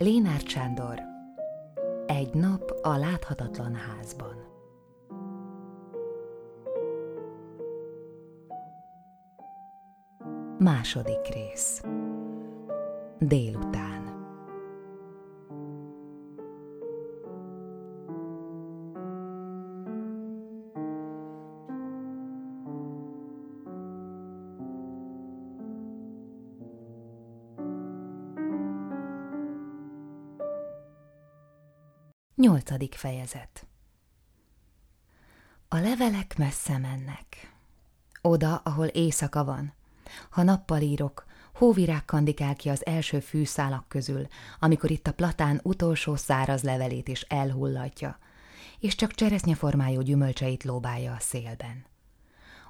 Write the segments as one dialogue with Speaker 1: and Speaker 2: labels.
Speaker 1: Lénárd Sándor Egy nap a láthatatlan házban. Második rész. Délután Nyolcadik fejezet A levelek messze mennek. Oda, ahol éjszaka van. Ha nappal írok, hóvirág kandikál ki az első fűszálak közül, amikor itt a platán utolsó száraz levelét is elhullatja, és csak cseresznyeformájú gyümölcseit lóbálja a szélben.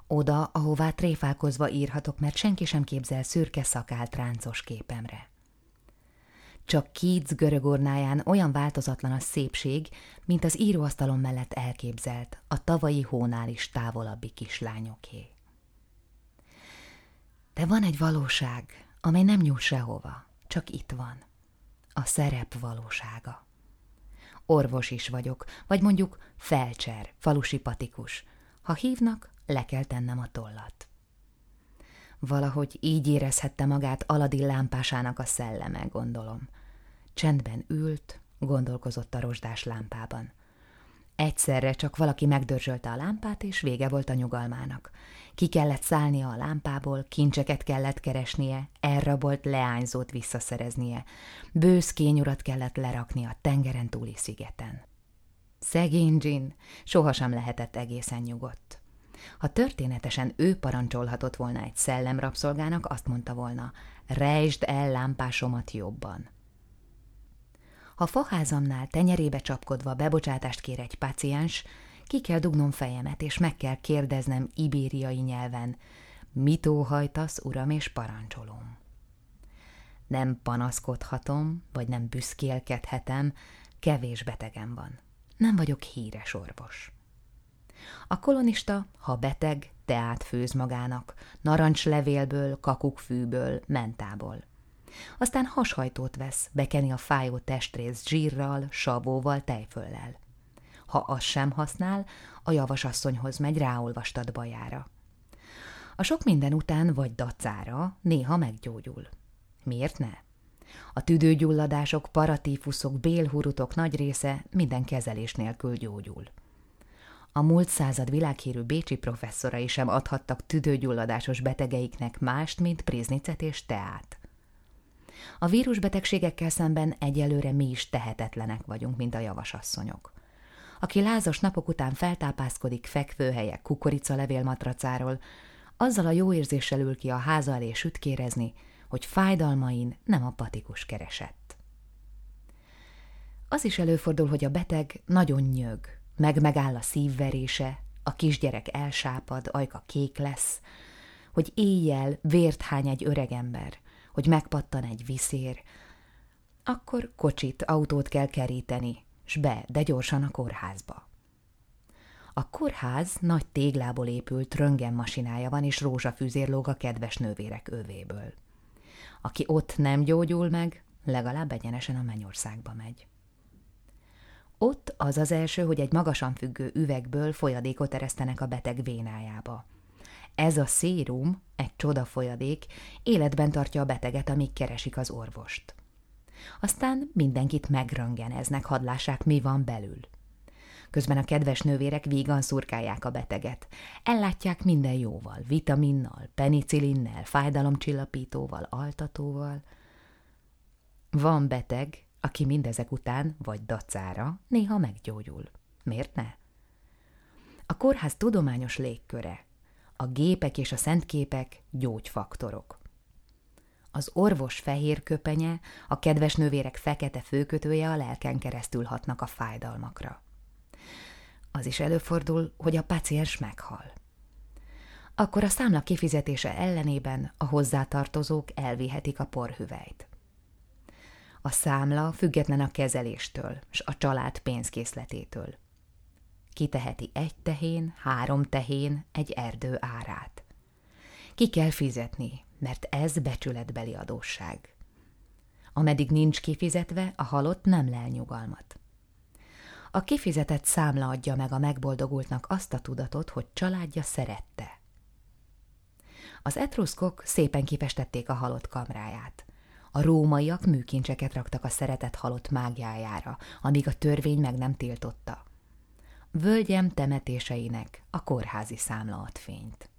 Speaker 1: Oda, ahová tréfálkozva írhatok, mert senki sem képzel szürke szakált ráncos képemre. Csak Keats görög ornáján olyan változatlan a szépség, mint az íróasztalon mellett elképzelt, a tavalyi hónál is távolabbi kislányoké. De van egy valóság, amely nem nyúl sehova, csak itt van. A szerep valósága. Orvos is vagyok, vagy mondjuk felcser, falusi patikus. Ha hívnak, le kell tennem a tollat. Valahogy így érezhette magát Aladin lámpásának a szelleme, gondolom. Csendben ült, gondolkozott a rozsdás lámpában. Egyszerre csak valaki megdörzsölte a lámpát, és vége volt a nyugalmának. Ki kellett szállnia a lámpából, kincseket kellett keresnie, elrabolt leányzót visszaszereznie, bősz kényurat kellett lerakni a tengeren túli szigeten. Szegény Jean sohasem lehetett egészen nyugodt. Ha történetesen ő parancsolhatott volna egy szellemrabszolgának, azt mondta volna, rejtsd el lámpásomat jobban. Ha faházamnál tenyerébe csapkodva bebocsátást kér egy paciens, ki kell dugnom fejemet, és meg kell kérdeznem ibériai nyelven, mit óhajtasz, uram, és parancsolom. Nem panaszkodhatom, vagy nem büszkélkedhetem, kevés betegem van. Nem vagyok híres orvos. A kolonista, ha beteg, teát főz magának, narancslevélből, kakukkfűből, mentából. Aztán hashajtót vesz, bekeni a fájó testrész zsírral, savóval, tejföllel. Ha az sem használ, a javasasszonyhoz megy ráolvastat bajára. A sok minden után vagy dacára néha meggyógyul. Miért ne? A tüdőgyulladások, paratífuszok, bélhurutok nagy része minden kezelés nélkül gyógyul. A múlt század világhírű bécsi professzorai sem adhattak tüdőgyulladásos betegeiknek mást, mint priznicet és teát. A vírusbetegségekkel szemben egyelőre mi is tehetetlenek vagyunk, mint a javasasszonyok. Aki lázas napok után feltápászkodik fekvőhelyek kukorica matracáról, azzal a jó érzéssel ül ki a háza elé sütkérezni, hogy fájdalmain nem a patikus keresett. Az is előfordul, hogy a beteg nagyon nyög, meg megáll a szívverése, a kisgyerek elsápad, ajka kék lesz, hogy éjjel vért hány egy öregember, hogy megpattan egy viszér, akkor kocsit, autót kell keríteni, s be, de gyorsan a kórházba. A kórház nagy téglából épült röntgenmasinája van, és rózsafűzér lóg a kedves nővérek övéből. Aki ott nem gyógyul meg, legalább egyenesen a mennyországba megy. Ott az az első, hogy egy magasan függő üvegből folyadékot eresztenek a beteg vénájába. Ez a szérum, egy csoda folyadék, életben tartja a beteget, amíg keresik az orvost. Aztán mindenkit megröngeneznek, hadlássák, mi van belül. Közben a kedves nővérek vígan szurkálják a beteget. Ellátják minden jóval, vitaminnal, penicillinnel, fájdalomcsillapítóval, altatóval. Van beteg, aki mindezek után, vagy dacára, néha meggyógyul. Miért ne? A kórház tudományos légköre, a gépek és a szentképek gyógyfaktorok. Az orvos fehér köpenye, a kedves nővérek fekete főkötője a lelken keresztül hatnak a fájdalmakra. Az is előfordul, hogy a paciens meghal. Akkor a számla kifizetése ellenében a hozzátartozók elvihetik a porhüvelyt. A számla független a kezeléstől és a család pénzkészletétől. Kiteheti egy tehén, három tehén, egy erdő árát. Ki kell fizetni, mert ez becsületbeli adósság. Ameddig nincs kifizetve, a halott nem lel nyugalmat. A kifizetett számla adja meg a megboldogultnak azt a tudatot, hogy családja szerette. Az etruszkok szépen kifestették a halott kamráját. A rómaiak műkincseket raktak a szeretett halott mágiájára, amíg a törvény meg nem tiltotta. Völgyem temetéseinek a kórházi számla ad fényt.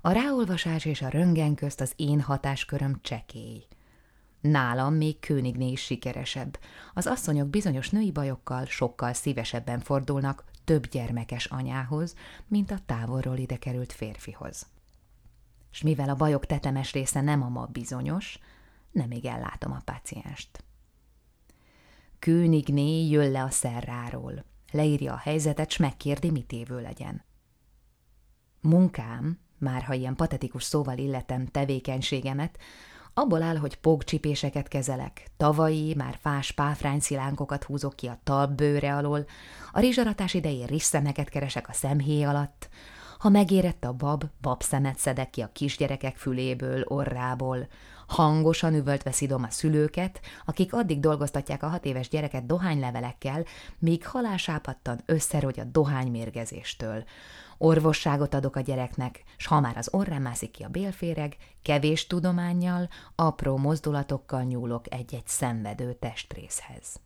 Speaker 1: A ráolvasás és a röngen közt az én hatásköröm csekély. Nálam még Königné is sikeresebb. Az asszonyok bizonyos női bajokkal sokkal szívesebben fordulnak több gyermekes anyához, mint a távolról ide került férfihoz. És mivel a bajok tetemes része nem a ma bizonyos, nem még ellátom a pácienst. Königné jön le a szerráról, leírja a helyzetet, s megkérdi, mit évő legyen. Munkám, már ha ilyen patetikus szóval illetem tevékenységemet, abból áll, hogy pógcsipéseket kezelek, tavalyi, már fás páfrányszilánkot húzok ki a talpbőre alól, a rizsaratás idején risszemeket keresek a szemhéj alatt, ha megérett a bab, babszemet szedek ki a kisgyerekek füléből, orrából, hangosan üvöltve szidom a szülőket, akik addig dolgoztatják a hat éves gyereket dohánylevelekkel, míg halásápattan összerogy a dohánymérgezéstől, Orvosságot adok a gyereknek, s ha már az orrán mászik ki a bélféreg, kevés tudományjal, apró mozdulatokkal nyúlok egy-egy szenvedő testrészhez.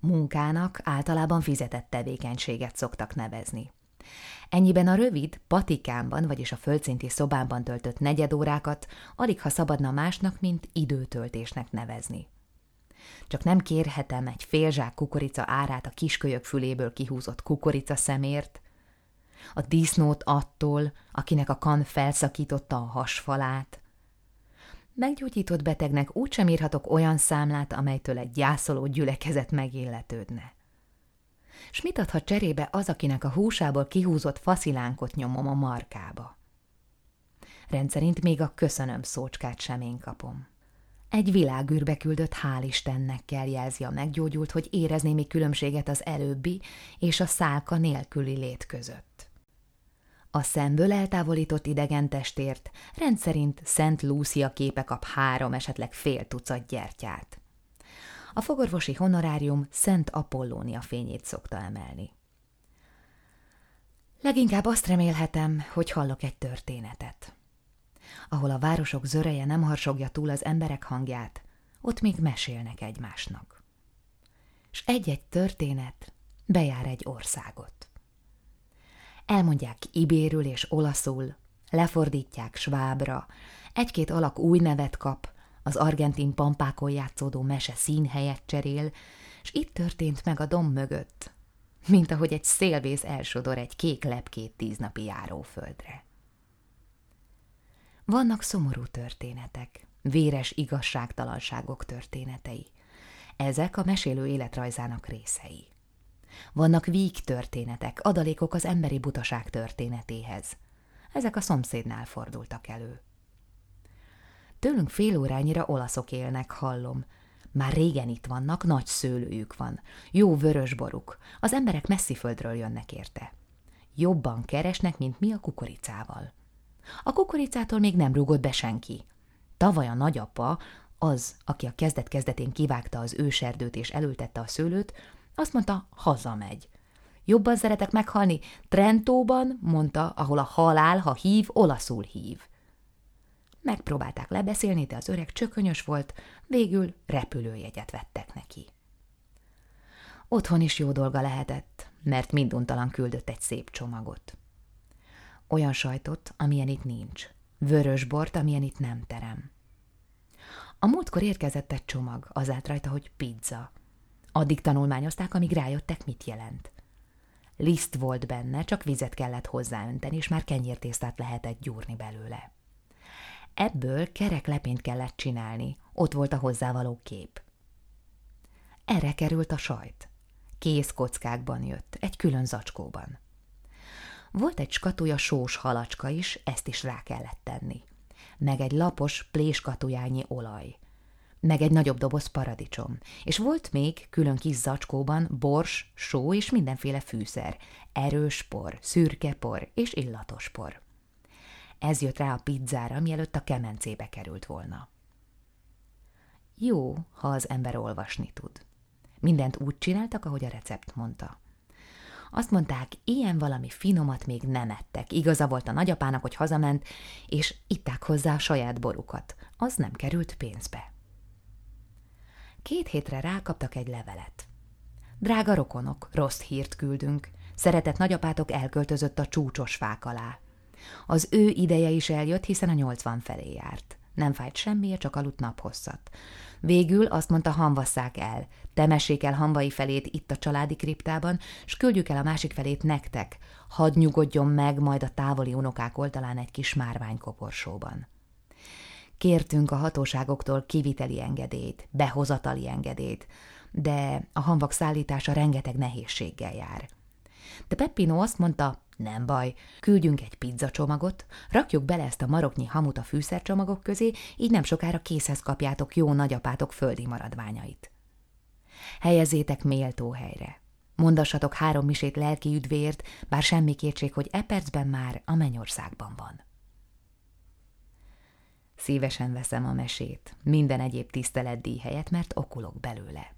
Speaker 1: Munkának általában fizetett tevékenységet szoktak nevezni. Ennyiben a rövid, patikámban, vagyis a földszinti szobámban töltött negyedórákat alig ha szabadna másnak, mint időtöltésnek nevezni. Csak nem kérhetem egy félzsák kukorica árát a kiskölyök füléből kihúzott kukorica szemért, a disznót attól, akinek a kan felszakította a hasfalát. Meggyógyított betegnek úgysem írhatok olyan számlát, amelytől egy gyászoló gyülekezet megilletődne. S mit adhat cserébe az, akinek a húsából kihúzott faszilánkot nyomom a markába? Rendszerint még a köszönöm szócskát sem én kapom. Egy világűrbe küldött hál' Istennekkel jelzi a meggyógyult, hogy érezni némi különbséget az előbbi és a szálka nélküli lét között. A szemből eltávolított idegen testért rendszerint Szent Lúcia képe kap három, esetleg fél tucat gyertyát. A fogorvosi honorárium Szent Apollónia fényét szokta emelni. Leginkább azt remélhetem, hogy hallok egy történetet. Ahol a városok zöreje nem harsogja túl az emberek hangját, ott még mesélnek egymásnak. És egy-egy történet bejár egy országot. Elmondják ibérül és olaszul, lefordítják svábra, egy-két alak új nevet kap, az argentin pampákon játszódó mese színhelyet cserél, és itt történt meg a dom mögött, mint ahogy egy szélvész elsodor egy kék lepkét tíznapi járóföldre. Vannak szomorú történetek, véres igazságtalanságok történetei. Ezek a mesélő életrajzának részei. Vannak víg történetek, adalékok az emberi butaság történetéhez. Ezek a szomszédnál fordultak elő. Tőlünk fél órányira olaszok élnek, hallom. Már régen itt vannak, nagy szőlőjük van, jó vörösboruk, az emberek messzi földről jönnek érte. Jobban keresnek, mint mi a kukoricával. A kukoricától még nem rúgott be senki. Tavaly a nagyapa, az, aki a kezdet-kezdetén kivágta az őserdőt és elültette a szőlőt, azt mondta, hazamegy. Jobban szeretek meghalni Trentóban, mondta, ahol a halál, ha hív, olaszul hív. Megpróbálták lebeszélni, de az öreg csökönyös volt, végül repülőjegyet vettek neki. Otthon is jó dolga lehetett, mert minduntalan küldött egy szép csomagot. Olyan sajtot, amilyen itt nincs, vörös bort, amilyen itt nem terem. A múltkor érkezett egy csomag, az állt rajta, hogy pizza – Addig tanulmányozták, amíg rájöttek, mit jelent. Liszt volt benne, csak vizet kellett hozzáönteni, és már kenyértésztát lehetett gyúrni belőle. Ebből kerek lepént kellett csinálni, ott volt a hozzávaló kép. Erre került a sajt. Kész kockákban jött, egy külön zacskóban. Volt egy skatuja sós halacska is, ezt is rá kellett tenni. Meg egy lapos pléskatujányi olaj meg egy nagyobb doboz paradicsom, és volt még külön kis zacskóban bors, só és mindenféle fűszer, erős por, szürke por és illatos por. Ez jött rá a pizzára, mielőtt a kemencébe került volna. Jó, ha az ember olvasni tud. Mindent úgy csináltak, ahogy a recept mondta. Azt mondták, ilyen valami finomat még nem ettek. Igaza volt a nagyapának, hogy hazament, és itták hozzá a saját borukat. Az nem került pénzbe. Két hétre rákaptak egy levelet. Drága rokonok, rossz hírt küldünk. Szeretett nagyapátok elköltözött a csúcsos fák alá. Az ő ideje is eljött, hiszen a nyolcvan felé járt. Nem fájt semmi, csak aludt naphosszat. Végül azt mondta, hanvasszák el. Temessék el hanvai felét itt a családi kriptában, s küldjük el a másik felét nektek. Hadd nyugodjon meg majd a távoli unokák oldalán egy kis márványkoporsóban. Kértünk a hatóságoktól kiviteli engedélyt, behozatali engedélyt, de a hanvak szállítása rengeteg nehézséggel jár. De Peppino azt mondta, nem baj, küldjünk egy pizzacsomagot, rakjuk bele ezt a maroknyi hamut a fűszercsomagok közé, így nem sokára készhez kapjátok jó nagyapátok földi maradványait. Helyezétek méltó helyre. Mondassatok három misét lelki üdvért, bár semmi kétség, hogy e percben már a mennyországban van. Szívesen veszem a mesét, minden egyéb tiszteletdíj helyett, mert okulok belőle.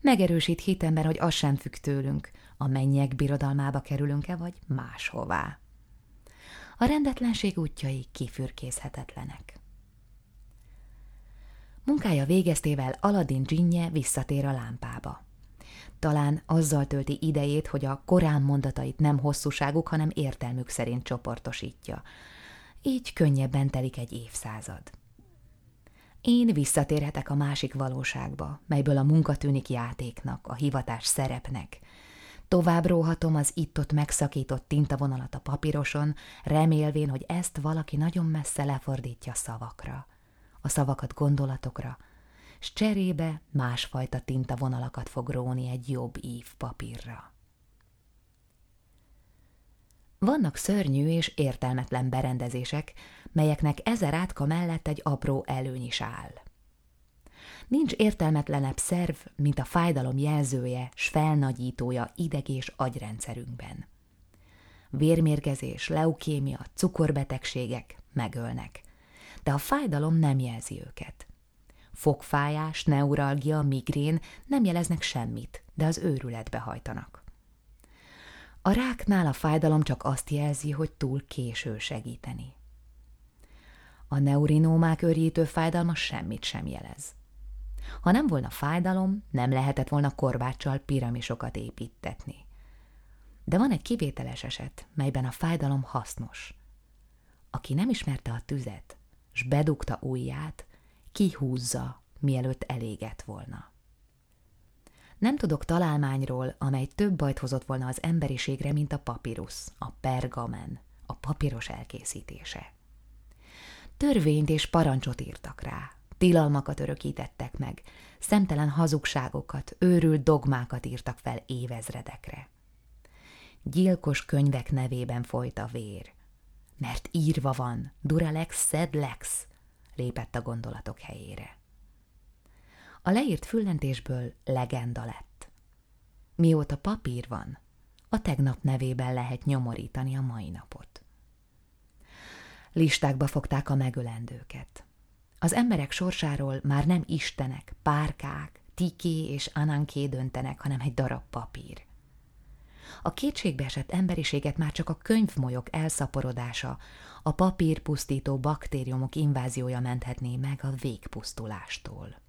Speaker 1: Megerősít hitemben, hogy az sem függ tőlünk, a mennyek birodalmába kerülünk-e, vagy máshová. A rendetlenség útjai kifürkészhetetlenek. Munkája végeztével Aladdin dzsinnye visszatér a lámpába. Talán azzal tölti idejét, hogy a korán mondatait nem hosszúságuk, hanem értelmük szerint csoportosítja. Így könnyebben telik egy évszázad. Én visszatérhetek a másik valóságba, melyből a munka tűnik játéknak, a hivatás szerepnek. Tovább róhatom az itt-ott megszakított tintavonalat a papíroson, remélvén, hogy ezt valaki nagyon messze lefordítja szavakra. A szavakat gondolatokra, s cserébe másfajta tintavonalakat fog róni egy jobb ív papírra. Vannak szörnyű és értelmetlen berendezések, melyeknek ezer átka mellett egy apró előny is áll. Nincs értelmetlenebb szerv, mint a fájdalom jelzője, s felnagyítója ideg- és agyrendszerünkben. Vérmérgezés, leukémia, cukorbetegségek megölnek, de a fájdalom nem jelzi őket. Fogfájás, neuralgia, migrén nem jeleznek semmit, de az őrületbe hajtanak. A ráknál a fájdalom csak azt jelzi, hogy túl késő segíteni. A neurinómák örjítő fájdalma semmit sem jelez. Ha nem volna fájdalom, nem lehetett volna korbáccsal piramisokat építetni. De van egy kivételes eset, melyben a fájdalom hasznos. Aki nem ismerte a tüzet, s bedugta ujját, kihúzza, mielőtt elégett volna. Nem tudok találmányról, amely több bajt hozott volna az emberiségre, mint a papírusz, a pergamen, a papíros elkészítése. Törvényt és parancsot írtak rá, tilalmakat örökítettek meg, szemtelen hazugságokat, őrült dogmákat írtak fel évezredekre. Gyilkos könyvek nevében folyt a vér. Mert írva van, duralex sed lex, lépett a gondolatok helyére. A leírt füllentésből legenda lett. Mióta papír van, a tegnap nevében lehet nyomorítani a mai napot. Listákba fogták a megölendőket. Az emberek sorsáról már nem istenek, párkák, tiké és ananké döntenek, hanem egy darab papír. A kétségbeesett emberiséget már csak a könyvmolyok elszaporodása, a papírpusztító baktériumok inváziója menthetné meg a végpusztulástól.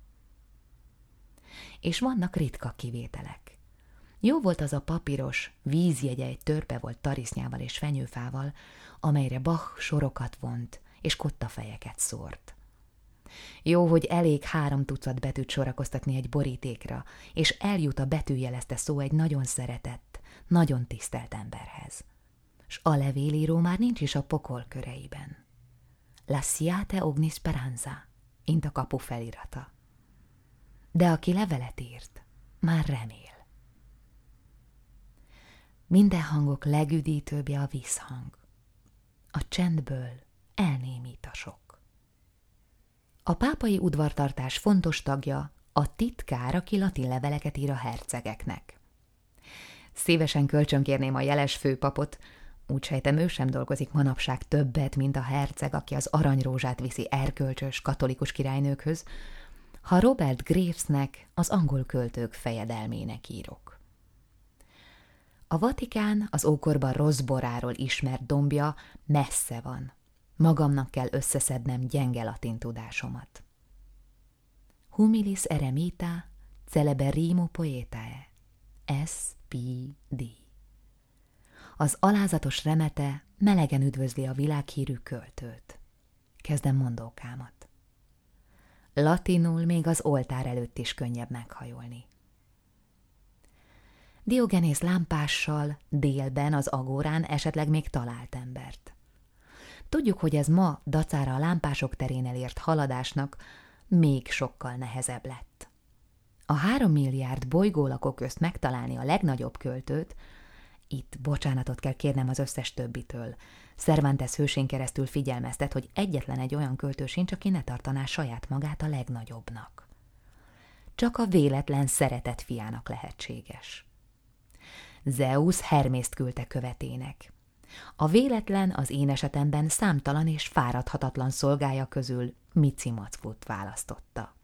Speaker 1: És vannak ritka kivételek. Jó volt az a papíros, vízjegye egy törpe volt tarisznyával és fenyőfával, amelyre Bach sorokat vont és kottafejeket szórt. Jó, hogy elég három tucat betűt sorakoztatni egy borítékra, és eljut a betűjelezte szó egy nagyon szeretett, nagyon tisztelt emberhez. S a levélíró már nincs is a pokol köreiben. La siate ogni speranza, int a kapu felirata. De aki levelet írt, már remél. Minden hangok legüdítőbbje a vízhang. A csendből elnémít a sok. A pápai udvartartás fontos tagja a titkár, aki latin leveleket ír a hercegeknek. Szívesen kölcsönkérném a jeles főpapot, úgy sejtem ő sem dolgozik manapság többet, mint a herceg, aki az aranyrózsát viszi erkölcsös katolikus királynőkhöz, ha Robert Gravesnek, az angol költők fejedelmének írok. A Vatikán az ókorban rossz boráról ismert dombja messze van. Magamnak kell összeszednem gyenge latin tudásomat. Humilis eremita celeberrimo poetae. S.P.D. Az alázatos remete melegen üdvözli a világhírű költőt. Kezdem mondókámat. Latinul még az oltár előtt is könnyebb meghajolni. Diogenész lámpással délben az agórán esetleg még talált embert. Tudjuk, hogy ez ma dacára a lámpások terén elért haladásnak még sokkal nehezebb lett. A három milliárd bolygólakok közt megtalálni a legnagyobb költőt, itt bocsánatot kell kérnem az összes többitől. Cervantes hősén keresztül figyelmeztet, hogy egyetlen egy olyan költő sincs, aki ne tartaná saját magát a legnagyobbnak. Csak a véletlen szeretett fiának lehetséges. Zeus Hermészt küldte követének. A véletlen az én esetemben számtalan és fáradhatatlan szolgája közül Mici Mackut választotta.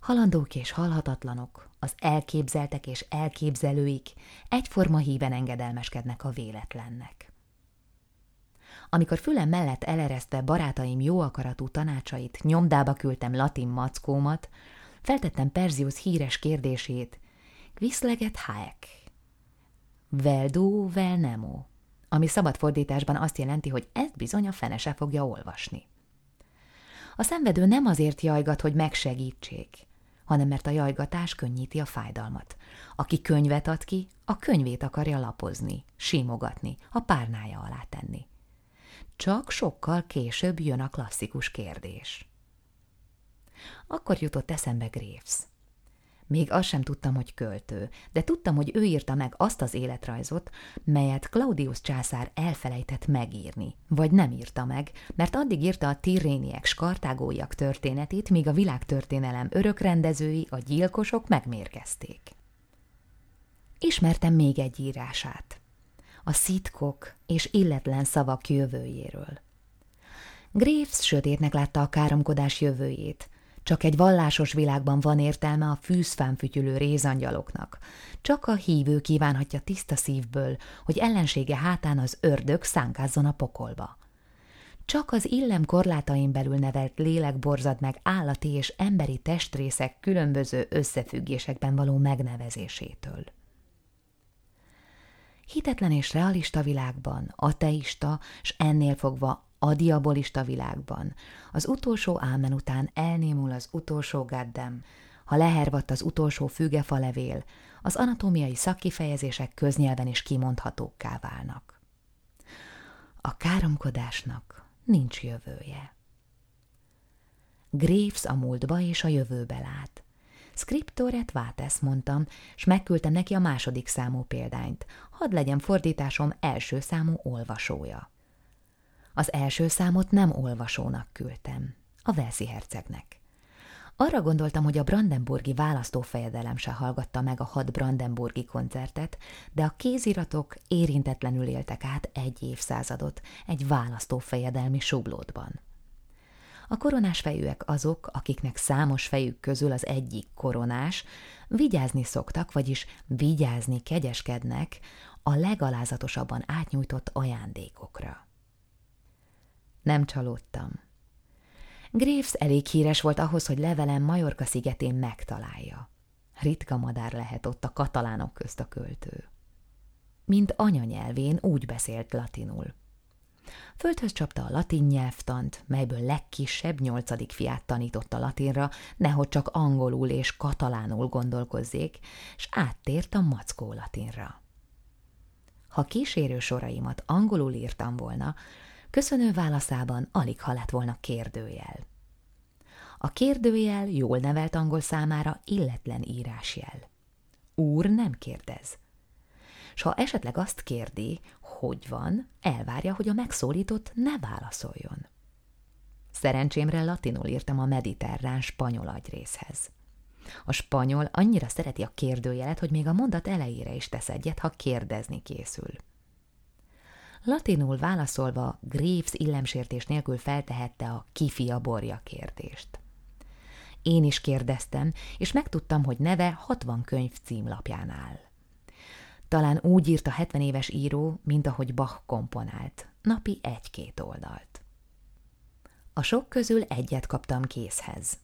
Speaker 1: Halandók és halhatatlanok, az elképzeltek és elképzelőik egyforma híven engedelmeskednek a véletlennek. Amikor fülem mellett eleresztve barátaim jó akaratú tanácsait nyomdába küldtem latin mackómat, feltettem Perzius híres kérdését, Quisleget haek? Veldu vel nemo, ami szabad fordításban azt jelenti, hogy ezt bizony a fene se fogja olvasni. A szenvedő nem azért jajgat, hogy megsegítsék, hanem mert a jajgatás könnyíti a fájdalmat. Aki könyvet ad ki, a könyvét akarja lapozni, simogatni, a párnája alá tenni. Csak sokkal később jön a klasszikus kérdés. Akkor jutott eszembe Graves. Még azt sem tudtam, hogy költő, de tudtam, hogy ő írta meg azt az életrajzot, melyet Claudius császár elfelejtett megírni, vagy nem írta meg, mert addig írta a tiréniek, skartágóiak történetét, míg a világtörténelem örökrendezői, a gyilkosok megmérgezték. Ismertem még egy írását. A szitkok és illetlen szavak jövőjéről. Graves sötétnek látta a káromkodás jövőjét, csak egy vallásos világban van értelme a fűzfán fütyülő rézangyaloknak. Csak a hívő kívánhatja tiszta szívből, hogy ellensége hátán az ördög szánkázzon a pokolba. Csak az illem korlátain belül nevelt lélek borzad meg állati és emberi testrészek különböző összefüggésekben való megnevezésétől. Hitetlen és realista világban, ateista, s ennél fogva a diabolista világban. Az utolsó ámen után elnémul az utolsó gaddem, ha lehervadt az utolsó fügefalevél, az anatómiai szakkifejezések köznyelven is kimondhatókká válnak. A káromkodásnak nincs jövője. Graves a múltba és a jövőbe lát. Scriptoret vátesz, mondtam, s megküldtem neki a második számú példányt. Hadd legyen fordításom első számú olvasója. Az első számot nem olvasónak küldtem, a Velszi hercegnek. Arra gondoltam, hogy a brandenburgi választófejedelem se hallgatta meg a hat brandenburgi koncertet, de a kéziratok érintetlenül éltek át egy évszázadot egy választófejedelmi sublódban. A koronás fejűek azok, akiknek számos fejük közül az egyik koronás, vigyázni szoktak, vagyis vigyázni kegyeskednek a legalázatosabban átnyújtott ajándékokra. Nem csalódtam. Graves elég híres volt ahhoz, hogy levelem Majorka szigetén megtalálja. Ritka madár lehet ott a katalánok közt a költő. Mint anyanyelvén úgy beszélt latinul. Földhöz csapta a latin nyelvtant, melyből legkisebb nyolcadik fiát tanította latinra, nehogy csak angolul és katalánul gondolkozzék, s áttért a mackó latinra. Ha kísérő soraimat angolul írtam volna, Köszönő válaszában alig ha lett volna kérdőjel. A kérdőjel jól nevelt angol számára illetlen írásjel. Úr nem kérdez. S ha esetleg azt kérdi, hogy van, elvárja, hogy a megszólított ne válaszoljon. Szerencsémre latinul írtam a mediterrán spanyol agyrészhez. A spanyol annyira szereti a kérdőjelet, hogy még a mondat elejére is tesz egyet, ha kérdezni készül. Latinul válaszolva Graves illemsértés nélkül feltehette a kifia borja kérdést. Én is kérdeztem, és megtudtam, hogy neve 60 könyv címlapján áll. Talán úgy írt a 70 éves író, mint ahogy Bach komponált, napi egy-két oldalt. A sok közül egyet kaptam készhez.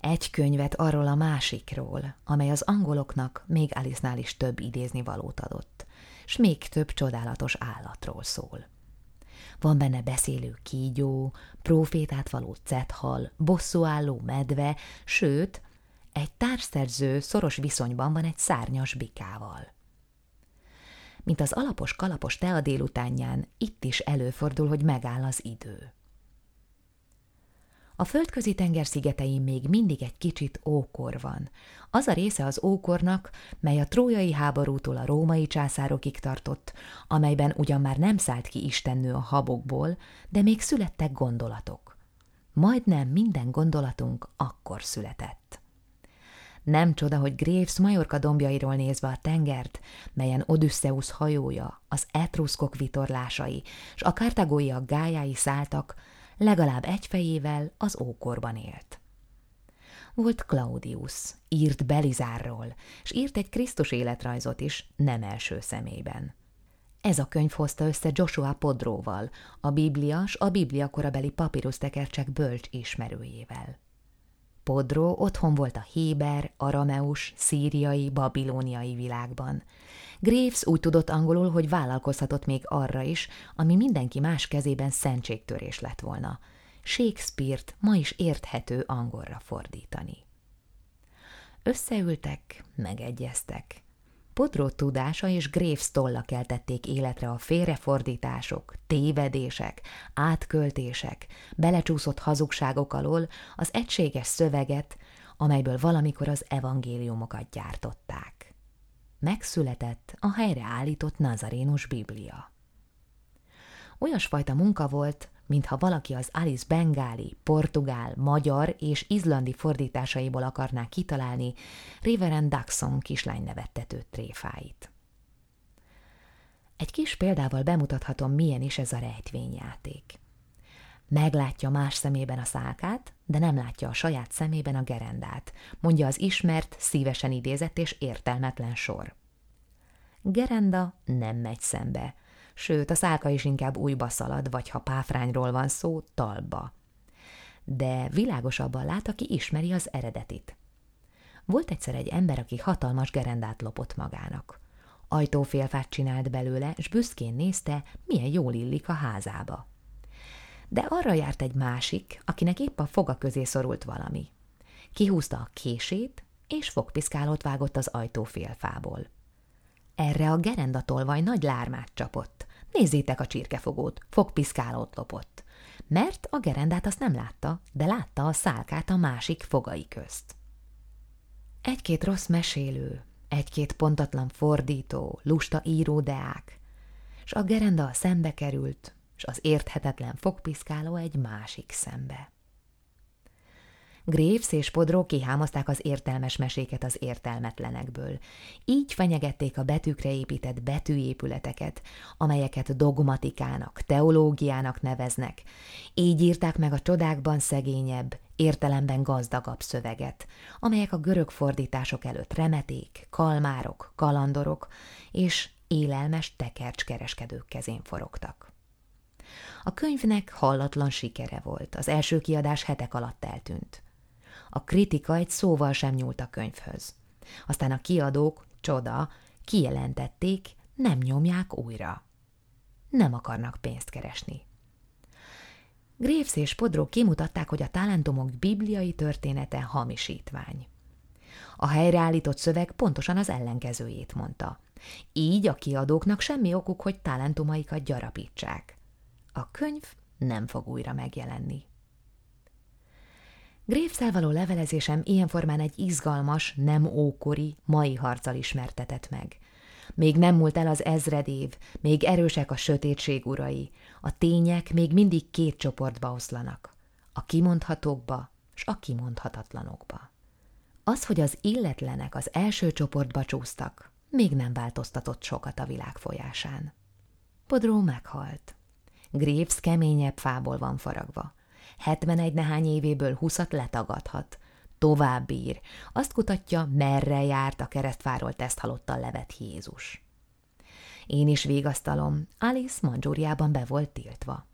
Speaker 1: Egy könyvet arról a másikról, amely az angoloknak még Alice-nál is több idézni valót adott, s még több csodálatos állatról szól. Van benne beszélő kígyó, profétát való cethal, bosszúálló medve, sőt, egy társszerző szoros viszonyban van egy szárnyas bikával. Mint az alapos kalapos tea délutánján, itt is előfordul, hogy megáll az idő. A földközi tenger szigetein még mindig egy kicsit ókor van. Az a része az ókornak, mely a trójai háborútól a római császárokig tartott, amelyben ugyan már nem szállt ki istennő a habokból, de még születtek gondolatok. Majdnem minden gondolatunk akkor született. Nem csoda, hogy Graves Majorka dombjairól nézve a tengert, melyen Odysseus hajója, az etruszkok vitorlásai, és a kartagóiak gájái szálltak, legalább egy fejével az ókorban élt. Volt Claudius, írt Belizárról, és írt egy Krisztus életrajzot is, nem első személyben. Ez a könyv hozta össze Joshua Podróval, a Biblia s a Biblia korabeli papírusztekercsek bölcs ismerőjével. Podró otthon volt a héber, arameus, szíriai, babilóniai világban. Graves úgy tudott angolul, hogy vállalkozhatott még arra is, ami mindenki más kezében szentségtörés lett volna. Shakespeare-t ma is érthető angolra fordítani. Összeültek, megegyeztek. Podró tudása és Graves tolla keltették életre a félrefordítások, tévedések, átköltések, belecsúszott hazugságok alól az egységes szöveget, amelyből valamikor az evangéliumokat gyártották. Megszületett a helyreállított Nazarénus Biblia. Olyasfajta munka volt, mintha valaki az Alice Bengáli, portugál, magyar és izlandi fordításaiból akarná kitalálni Reverend Daxon kislány nevettető tréfáit. Egy kis példával bemutathatom, milyen is ez a rejtvényjáték. Meglátja más szemében a szálkát, de nem látja a saját szemében a gerendát, mondja az ismert, szívesen idézett és értelmetlen sor. Gerenda nem megy szembe, sőt, a szálka is inkább újba szalad, vagy ha páfrányról van szó, talba. De világosabban lát, aki ismeri az eredetit. Volt egyszer egy ember, aki hatalmas gerendát lopott magának. Ajtófélfát csinált belőle, és büszkén nézte, milyen jól illik a házába. De arra járt egy másik, akinek épp a foga közé szorult valami. Kihúzta a kését, és fogpiszkálót vágott az ajtófélfából. Erre a gerendatolvaj nagy lármát csapott. Nézzétek a csirkefogót, fogpiszkálót lopott. Mert a gerendát azt nem látta, de látta a szálkát a másik fogai közt. Egy-két rossz mesélő, egy-két pontatlan fordító, lusta író deák, s a gerenda szembe került, s az érthetetlen fogpiszkáló egy másik szembe. Graves és Podró kihámozták az értelmes meséket az értelmetlenekből. Így fenyegették a betűkre épített betűépületeket, amelyeket dogmatikának, teológiának neveznek. Így írták meg a csodákban szegényebb, értelemben gazdagabb szöveget, amelyek a görög fordítások előtt remeték, kalmárok, kalandorok és élelmes tekercskereskedők kezén forogtak. A könyvnek hallatlan sikere volt, az első kiadás hetek alatt eltűnt. A kritika egy szóval sem nyúlt a könyvhöz. Aztán a kiadók, csoda, kijelentették, nem nyomják újra. Nem akarnak pénzt keresni. Graves és Podró kimutatták, hogy a talentumok bibliai története hamisítvány. A helyreállított szöveg pontosan az ellenkezőjét mondta. Így a kiadóknak semmi okuk, hogy talentumaikat gyarapítsák. A könyv nem fog újra megjelenni. Grévszel való levelezésem ilyen formán egy izgalmas, nem ókori, mai harccal ismertetett meg. Még nem múlt el az ezred év, még erősek a sötétség urai, a tények még mindig két csoportba oszlanak, a kimondhatókba s a kimondhatatlanokba. Az, hogy az illetlenek az első csoportba csúsztak, még nem változtatott sokat a világ folyásán. Podró meghalt. Graves keményebb fából van faragva. 71 nehány évéből 20 letagadhat. Tovább bír. Azt kutatja, merre járt a keresztváról teszthalottal levet Jézus. Én is végasztalom, Alice Mandzsúriában be volt tiltva.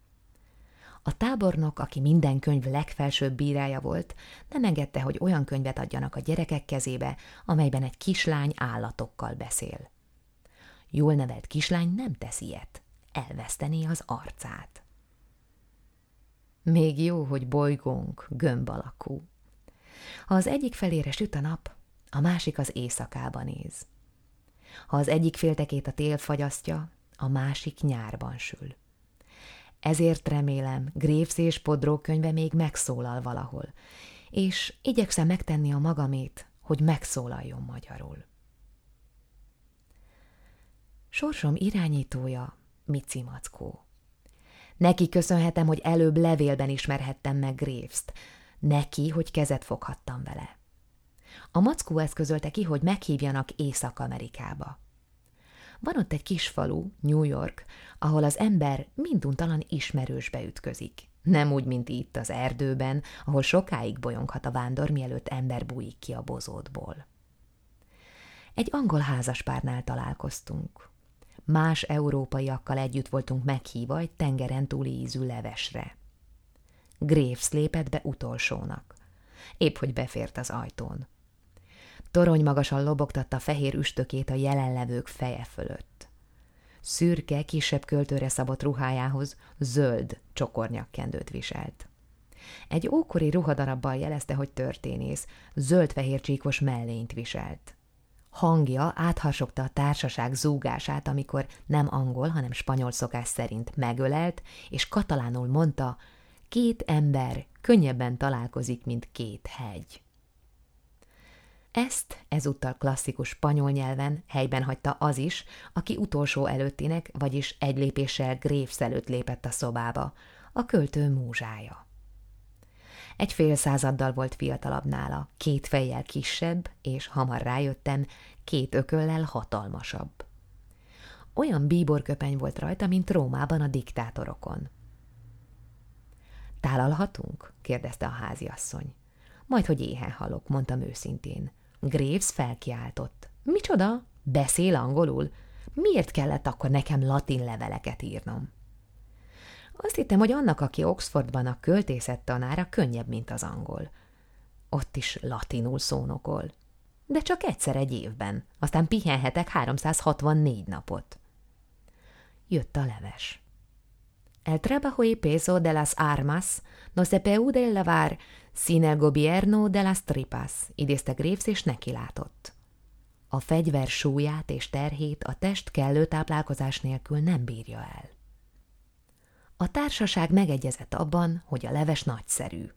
Speaker 1: A tábornok, aki minden könyv legfelsőbb bírája volt, nem engedte, hogy olyan könyvet adjanak a gyerekek kezébe, amelyben egy kislány állatokkal beszél. Jól nevelt kislány nem tesz ilyet, elvesztené az arcát. Még jó, hogy bolygónk gömb alakú. Ha az egyik felére süt a nap, a másik az éjszakába néz. Ha az egyik féltekét a tél fagyasztja, a másik nyárban sül. Ezért remélem, Graves és Podró könyve még megszólal valahol, és igyekszem megtenni a magamét, hogy megszólaljon magyarul. Sorsom irányítója Mici Mackó. Neki köszönhetem, hogy előbb levélben ismerhettem meg Graves-t, neki, hogy kezet foghattam vele. A mackó eszközölte ki, hogy meghívjanak Észak-Amerikába. Van ott egy kis falu, New York, ahol az ember minduntalan ismerősbe ütközik. Nem úgy, mint itt az erdőben, ahol sokáig bolyonghat a vándor, mielőtt ember bújik ki a bozótból. Egy angol házaspárnál találkoztunk. Más európaiakkal együtt voltunk meghívva egy tengeren túli ízű levesre. Graves lépett be utolsónak. Épp hogy befért az ajtón. Torony magasan lobogtatta fehér üstökét a jelenlevők feje fölött. Szürke, kisebb költőre szabott ruhájához zöld csokornyakkendőt viselt. Egy ókori ruhadarabbal jelezte, hogy történész, zöld-fehér csíkos mellényt viselt. Hangja átharsogta a társaság zúgását, amikor nem angol, hanem spanyol szokás szerint megölelt, és katalánul mondta, két ember könnyebben találkozik, mint két hegy. Ezt ezúttal klasszikus spanyol nyelven helyben hagyta az is, aki utolsó előttinek, vagyis egy lépéssel Graves előtt lépett a szobába, a költő múzsája. Egy fél századdal volt fiatalabb nála, két fejjel kisebb, és hamar rájöttem, két ököllel hatalmasabb. Olyan bíborköpeny volt rajta, mint Rómában a diktátorokon. Tálalhatunk? kérdezte a háziasszony. Majd, hogy éhen halok, mondtam őszintén. Graves felkiáltott. Micsoda? Beszél angolul? Miért kellett akkor nekem latin leveleket írnom? Azt hittem, hogy annak, aki Oxfordban a költészet tanára, könnyebb, mint az angol. Ott is latinul szónokol. De csak egyszer egy évben, aztán pihenhetek 364 napot. Jött a leves. El trabajo y peso de las armas no se puede lavar sin el gobierno de las tripas, idézte Graves és nekilátott. A fegyver súlyát és terhét a test kellő táplálkozás nélkül nem bírja el. A társaság megegyezett abban, hogy a leves nagyszerű.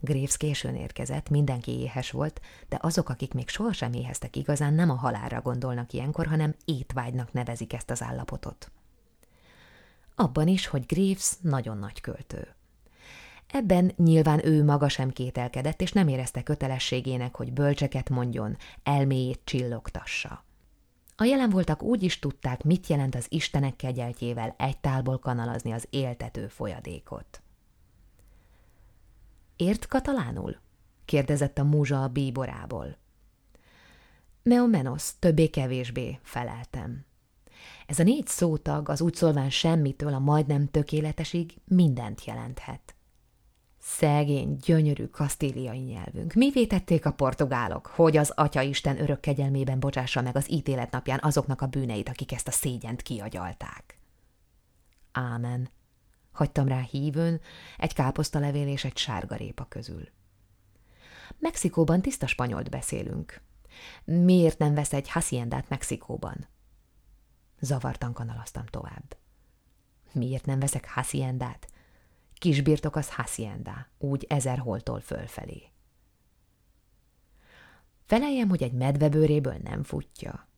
Speaker 1: Graves későn érkezett, mindenki éhes volt, de azok, akik még sohasem éheztek igazán, nem a halálra gondolnak ilyenkor, hanem étvágynak nevezik ezt az állapotot. Abban is, hogy Graves nagyon nagy költő. Ebben nyilván ő maga sem kételkedett, és nem érezte kötelességének, hogy bölcseket mondjon, elméjét csillogtassa. A jelen voltak úgy is tudták, mit jelent az Istenek kegyeltjével egy tálból kanalazni az éltető folyadékot. Ért katalánul? kérdezett a múzsa a bíborából. Meomenos, többé-kevésbé, feleltem. Ez a négy szótag az úgy szólván semmitől a majdnem tökéletesig mindent jelenthet. Szegény, gyönyörű kasztíliai nyelvünk. Mi vétették a portugálok, hogy az Atya Isten örök kegyelmében bocsássa meg az ítélet napján azoknak a bűneit, akik ezt a szégyent kiagyalták. Ámen. Hagytam rá hívőn egy káposztalevél és egy sárgarépa közül. Mexikóban tiszta spanyolt beszélünk. Miért nem vesz egy haciendát Mexikóban? Zavartan kanalaztam tovább. Miért nem veszek haciendát? Kisbirtok az hacienda, úgy ezer holtól fölfelé. Feleljem, hogy egy medvebőréből nem futja.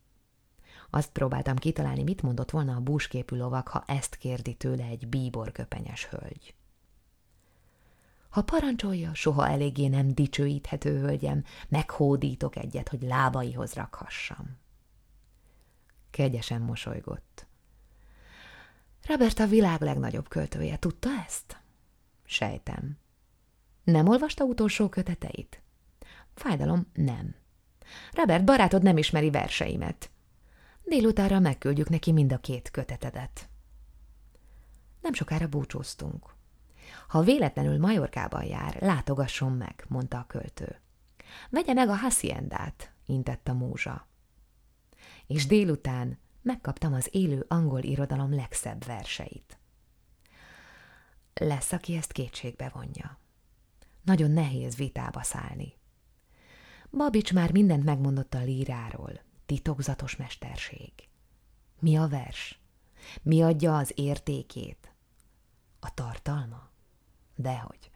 Speaker 1: Azt próbáltam kitalálni, mit mondott volna a búsképű lovak, ha ezt kérdi tőle egy bíborköpenyes hölgy. Ha parancsolja, soha eléggé nem dicsőíthető hölgyem, meghódítok egyet, hogy lábaihoz rakhassam. Kegyesen mosolygott. Robert a világ legnagyobb költője, tudta ezt? Sejtem. Nem olvasta utolsó köteteit? Fájdalom, nem. Robert barátod nem ismeri verseimet. Délutára megküldjük neki mind a két kötetedet. Nem sokára búcsúztunk. Ha véletlenül Majorkában jár, látogasson meg, mondta a költő. Vegye meg a haciendát, intett a múzsa. És délután megkaptam az élő angol irodalom legszebb verseit. Lesz, aki ezt kétségbe vonja. Nagyon nehéz vitába szállni. Babics már mindent megmondott a líráról. Titokzatos mesterség. Mi a vers? Mi adja az értékét? A tartalma? Dehogy.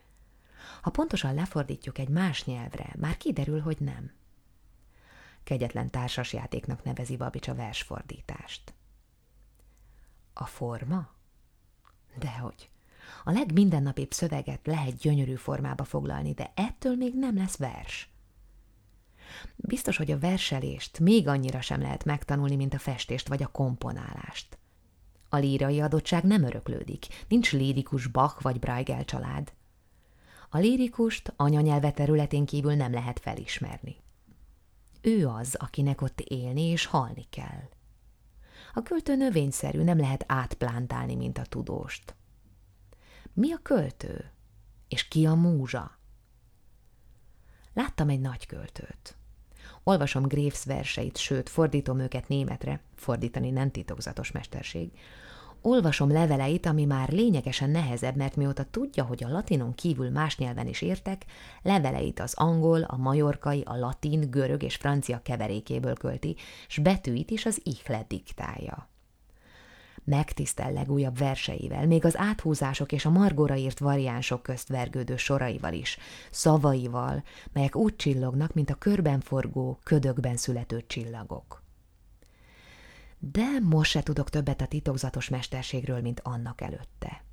Speaker 1: Ha pontosan lefordítjuk egy más nyelvre, már kiderül, hogy nem. Kegyetlen társasjátéknak nevezi Babics a versfordítást. A forma? Dehogy. A legmizennapibb szöveget lehet gyönyörű formába foglalni, de ettől még nem lesz vers. Biztos, hogy a verselést még annyira sem lehet megtanulni, mint a festést vagy a komponálást. A lírai adottság nem öröklődik, nincs lírikus Bach vagy Bruegel család. A lírikust anyanyelve területén kívül nem lehet felismerni. Ő az, akinek ott élni és halni kell. A költő növényszerű, nem lehet átplántálni, mint a tudóst. Mi a költő? És ki a múzsa? Láttam egy nagy költőt. Olvasom Graves verseit, sőt, fordítom őket németre, fordítani nem titokzatos mesterség. Olvasom leveleit, ami már lényegesen nehezebb, mert mióta tudja, hogy a latinon kívül más nyelven is értek, leveleit az angol, a majorkai, a latin, görög és francia keverékéből költi, s betűit is az ihlet diktálja megtisztel legújabb verseivel, még az áthúzások és a margóra írt variánsok közt vergődő soraival is, szavaival, melyek úgy csillognak, mint a körben forgó, ködökben születő csillagok. De most se tudok többet a titokzatos mesterségről, mint annak előtte.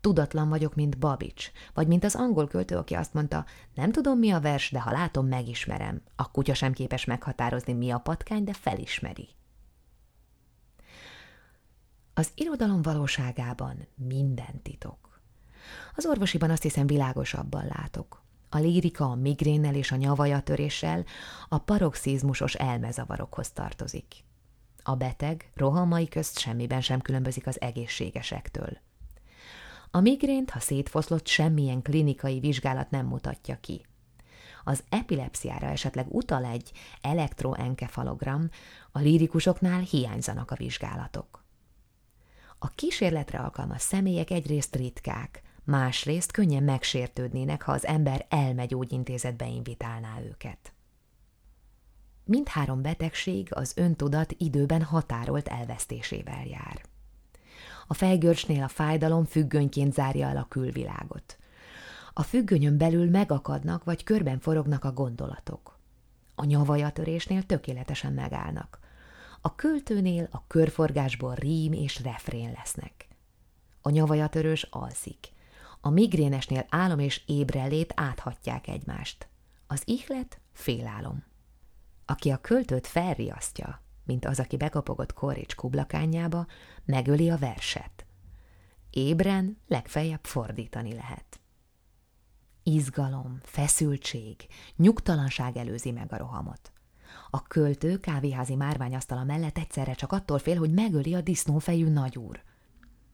Speaker 1: Tudatlan vagyok, mint Babics, vagy mint az angol költő, aki azt mondta, nem tudom, mi a vers, de ha látom, megismerem. A kutya sem képes meghatározni, mi a patkány, de felismeri. Az irodalom valóságában minden titok. Az orvosiban azt hiszem világosabban látok. A lírika a migrénnel és a nyavajatöréssel a paroxizmusos elmezavarokhoz tartozik. A beteg rohamai közt semmiben sem különbözik az egészségesektől. A migrént, ha szétfoszlott, semmilyen klinikai vizsgálat nem mutatja ki. Az epilepsziára esetleg utal egy elektroenkefalogram, a lírikusoknál hiányzanak a vizsgálatok. A kísérletre alkalmas személyek egyrészt ritkák, másrészt könnyen megsértődnének, ha az ember elmegyógyintézetbe invitálná őket. Mindhárom betegség az öntudat időben határolt elvesztésével jár. A fejgörcsnél a fájdalom függönyként zárja el a külvilágot. A függönyön belül megakadnak vagy körben forognak a gondolatok. A nyavajatörésnél tökéletesen megállnak. A költőnél a körforgásból rím és refrén lesznek. A nyavajatörős alszik. A migrénesnél álom és ébrelét áthatják egymást. Az ihlet félálom. Aki a költőt felriasztja, mint az, aki bekapogott Korics kublakányába, megöli a verset. Ébren legfeljebb fordítani lehet. Izgalom, feszültség, nyugtalanság előzi meg a rohamot. A költő kávéházi márványasztala mellett egyszerre csak attól fél, hogy megöli a disznófejű nagyúr.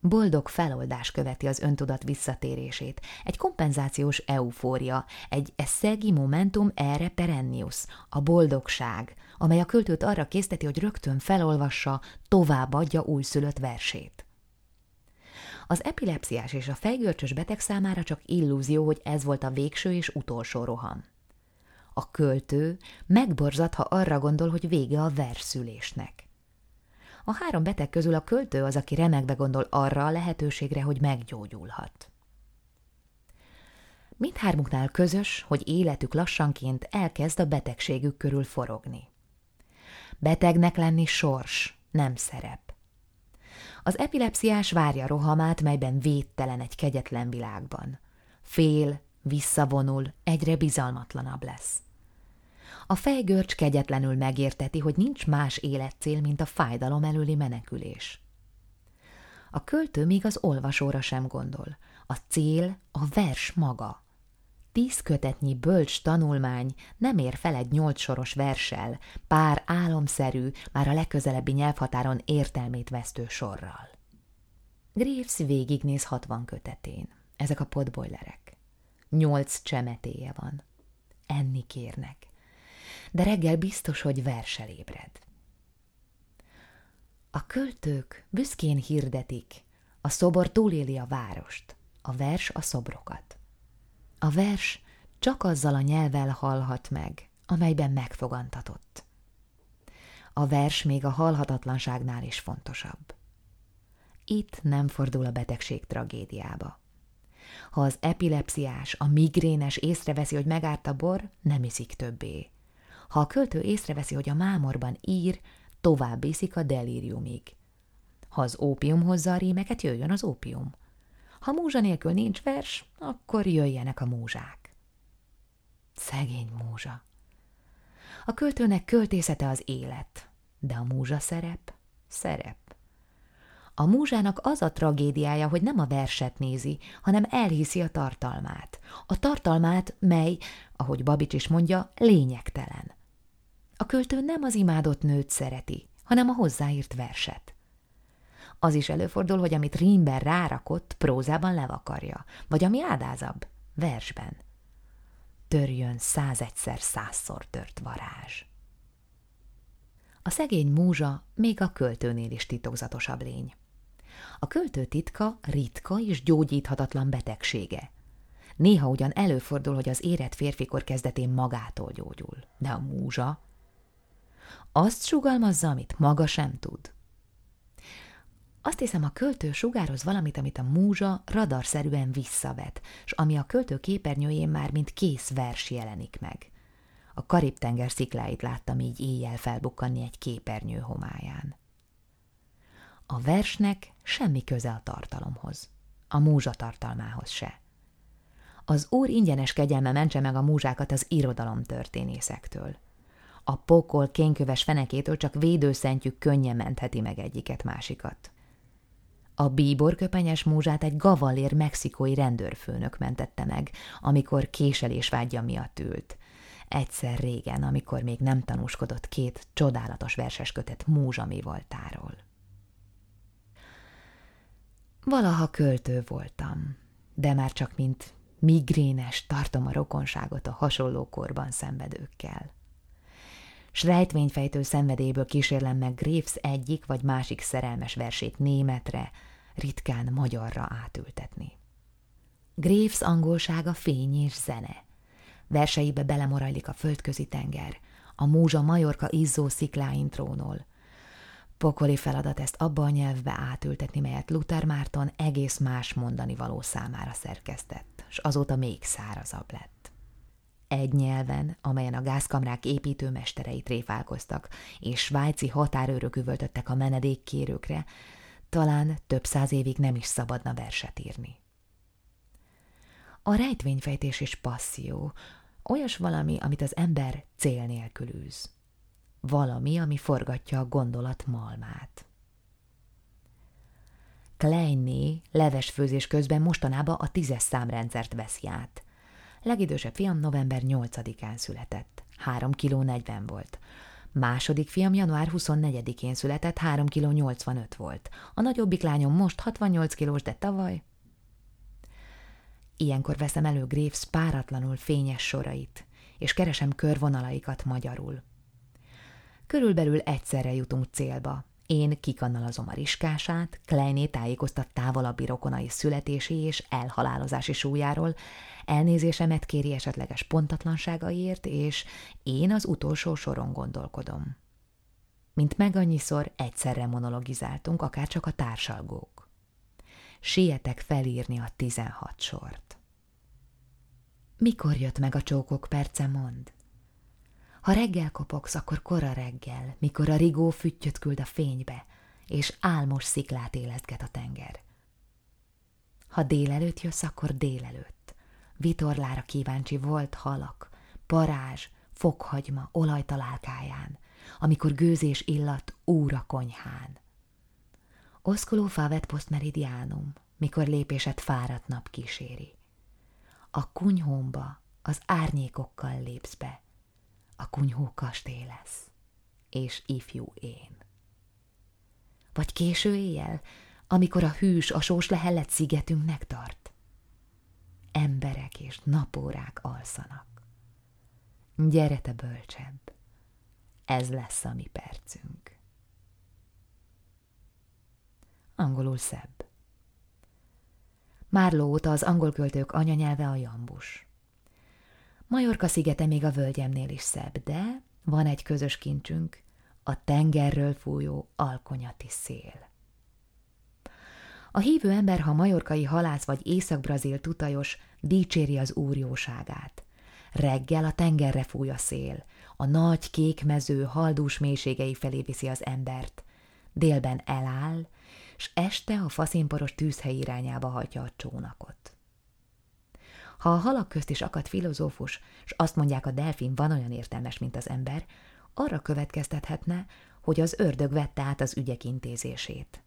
Speaker 1: Boldog feloldás követi az öntudat visszatérését, egy kompenzációs eufória, egy eszegi momentum erre perennius, a boldogság, amely a költőt arra készteti, hogy rögtön felolvassa, továbbadja újszülött versét. Az epilepsziás és a fejgörcsös beteg számára csak illúzió, hogy ez volt a végső és utolsó roham. A költő megborzat, ha arra gondol, hogy vége a verszülésnek. A három beteg közül a költő az, aki remegve gondol arra a lehetőségre, hogy meggyógyulhat. Mindhármuknál közös, hogy életük lassanként elkezd a betegségük körül forogni. Betegnek lenni sors, nem szerep. Az epilepsziás várja rohamát, melyben védtelen egy kegyetlen világban. Fél, visszavonul, egyre bizalmatlanabb lesz. A fejgörcs kegyetlenül megérteti, hogy nincs más életcél, mint a fájdalom előli menekülés. A költő még az olvasóra sem gondol. A cél a vers maga. Tíz kötetnyi bölcs tanulmány nem ér fel egy nyolc soros versel, pár álomszerű, már a legközelebbi nyelvhatáron értelmét vesztő sorral. Graves végignéz hatvan kötetén. Ezek a potboilerek. Nyolc csemetéje van. Enni kérnek. De reggel biztos, hogy versel ébred. A költők büszkén hirdetik, a szobor túléli a várost, a vers a szobrokat. A vers csak azzal a nyelvel hallhat meg, amelyben megfogantatott. A vers még a halhatatlanságnál is fontosabb. Itt nem fordul a betegség tragédiába. Ha az epilepsziás, a migrénes észreveszi, hogy megárt a bor, nem iszik többé. Ha a költő észreveszi, hogy a mámorban ír, tovább iszik a delíriumig. Ha az ópium hozza a rímeket, jöjjön az ópium. Ha múzsa nélkül nincs vers, akkor jöjjenek a múzsák. Szegény múzsa. A költőnek költészete az élet, de a múzsa szerep, szerep. A múzsának az a tragédiája, hogy nem a verset nézi, hanem elhiszi a tartalmát. A tartalmát, mely, ahogy Babics is mondja, lényegtelen. A költő nem az imádott nőt szereti, hanem a hozzáírt verset. Az is előfordul, hogy amit rímben rárakott, prózában levakarja, vagy ami ádázabb, versben. Törjön százegyszer százszor tört varázs. A szegény múzsa még a költőnél is titokzatosabb lény. A költő titka ritka és gyógyíthatatlan betegsége. Néha ugyan előfordul, hogy az érett férfikor kezdetén magától gyógyul, de a múzsa azt sugalmazza, amit maga sem tud. Azt hiszem, a költő sugároz valamit, amit a múzsa radarszerűen visszavet, és ami a költő képernyőjén már mint kész vers jelenik meg. A Karib-tenger szikláit láttam így éjjel felbukkanni egy képernyő homályán. A versnek semmi köze a tartalomhoz, a múzsa tartalmához se. Az úr ingyenes kegyelme mentse meg a múzsákat az irodalom történészektől. A pokol kénköves fenekétől csak védőszentjük könnyen mentheti meg egyiket másikat. A bíborköpenyes múzsát egy gavalér mexikói rendőrfőnök mentette meg, amikor késelés vágya miatt ült. Egyszer régen, amikor még nem tanúskodott két csodálatos verses kötet múzsami voltáról. Valaha költő voltam, de már csak mint migrénes tartom a rokonságot a hasonló korban szenvedőkkel. Srejtvényfejtő szenvedélyből kísérlem meg Graves egyik vagy másik szerelmes versét németre, ritkán magyarra átültetni. Graves angolsága fény és zene. Verseibe belemorajlik a földközi tenger, a múzsa Majorka izzó szikláin trónol. Pokoli feladat ezt abba a nyelvbe átültetni, melyet Luther Márton egész más mondani való számára szerkesztett, és azóta még szárazabb lett. Egy nyelven, amelyen a gázkamrák építőmesterei tréfálkoztak, és svájci határőrök üvöltöttek a menedékkérőkre, talán több száz évig nem is szabadna verset írni. A rejtvényfejtés és passzió olyas valami, amit az ember cél nélkül űz. Valami, ami forgatja a gondolat malmát. Kleinné levesfőzés közben mostanában a tízes számrendszert veszi át. Legidősebb fiam november 8-án született. 3 kg 40 volt. Második fiam január 24-én született, 3 kg 85 volt. A nagyobbik lányom most 68 kilós, de tavaly... Ilyenkor veszem elő Graves páratlanul fényes sorait, és keresem körvonalaikat magyarul. Körülbelül egyszerre jutunk célba. Én kikanalazom a riskását, Kleiné tájékoztat távolabbi rokonai születési és elhalálozási súlyáról, elnézésemet kéri esetleges pontatlanságaiért, és én az utolsó soron gondolkodom. Mint meg annyiszor egyszerre monologizáltunk, akár csak a társalgók. Sietek felírni a tizenhat sort. Mikor jött meg a csókok perce, mond? Ha reggel kopogsz, akkor kora reggel, mikor a rigó füttyöt küld a fénybe, és álmos sziklát élezget a tenger. Ha délelőtt jössz, akkor délelőtt. Vitorlára kíváncsi volt halak, parázs, fokhagyma olajtalálkáján, amikor gőzés illat úra konyhán. Osculó favet post meridianum, mikor lépésed fáradt nap kíséri. A kunyhómba az árnyékokkal lépsz be, a kunyhó kastély lesz, és ifjú én. Vagy késő éjjel, amikor a hűs, a sós lehellet szigetünknek tart. Emberek és napórák alszanak. Gyere te bölcsebb, ez lesz a mi percünk. Angolul szebb. Márló óta az angol költők anyanyelve a jambus. Majorka szigete még a völgyemnél is szebb, de van egy közös kincsünk, a tengerről fújó alkonyati szél. A hívő ember, ha majorkai halász vagy észak-brazil tutajos, dicséri az úrjóságát. Reggel a tengerre fúj a szél, a nagy kék mező haldús mélységei felé viszi az embert. Délben eláll, s este a faszínporos tűzhely irányába hagyja a csónakot. Ha a halak közt is akad filozófus, s azt mondják, a delfin van olyan értelmes, mint az ember, arra következtethetne, hogy az ördög vette át az ügyek intézését.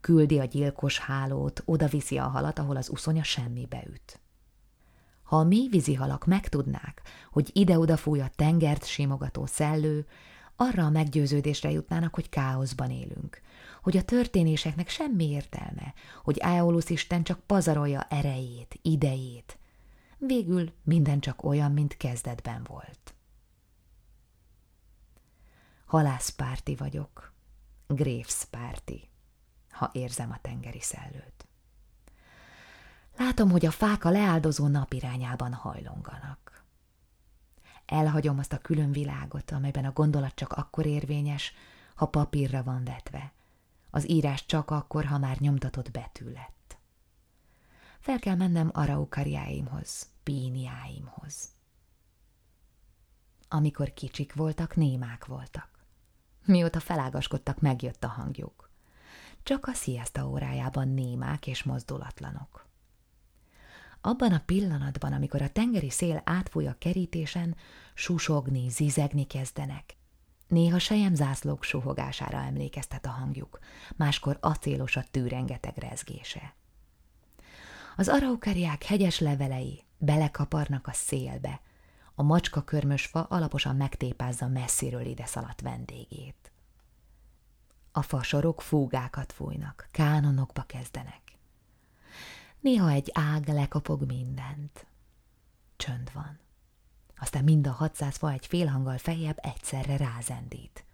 Speaker 1: Küldi a gyilkos hálót, oda viszi a halat, ahol az uszonya semmibe üt. Ha a mély halak megtudnák, hogy ide-oda fúj a tengert simogató szellő, arra a meggyőződésre jutnának, hogy káoszban élünk, hogy a történéseknek semmi értelme, hogy Aeolus Isten csak pazarolja erejét, idejét. Végül minden csak olyan, mint kezdetben volt. Halászpárti vagyok, Graves párti, ha érzem a tengeri szellőt. Látom, hogy a fák a leáldozó nap irányában hajlonganak. Elhagyom azt a külön világot, amelyben a gondolat csak akkor érvényes, ha papírra van vetve. Az írás csak akkor, ha már nyomtatott betű. Fel kell mennem araukariáimhoz, píniáimhoz. Amikor kicsik voltak, némák voltak. Mióta felágaskodtak, megjött a hangjuk. Csak a sziaszta órájában némák és mozdulatlanok. Abban a pillanatban, amikor a tengeri szél átfúj a kerítésen, susogni, zizegni kezdenek. Néha sejem zászlók suhogására emlékeztet a hangjuk, máskor acélos a tűrengeteg rezgése. Az araukariák hegyes levelei belekaparnak a szélbe, a macska körmös fa alaposan megtépázza messziről ide szaladt vendégét. A fasorok fúgákat fújnak, kánonokba kezdenek. Néha egy ág lekopog mindent. Csönd van. Aztán mind a 600 fa egy félhanggal fejebb egyszerre rázendít.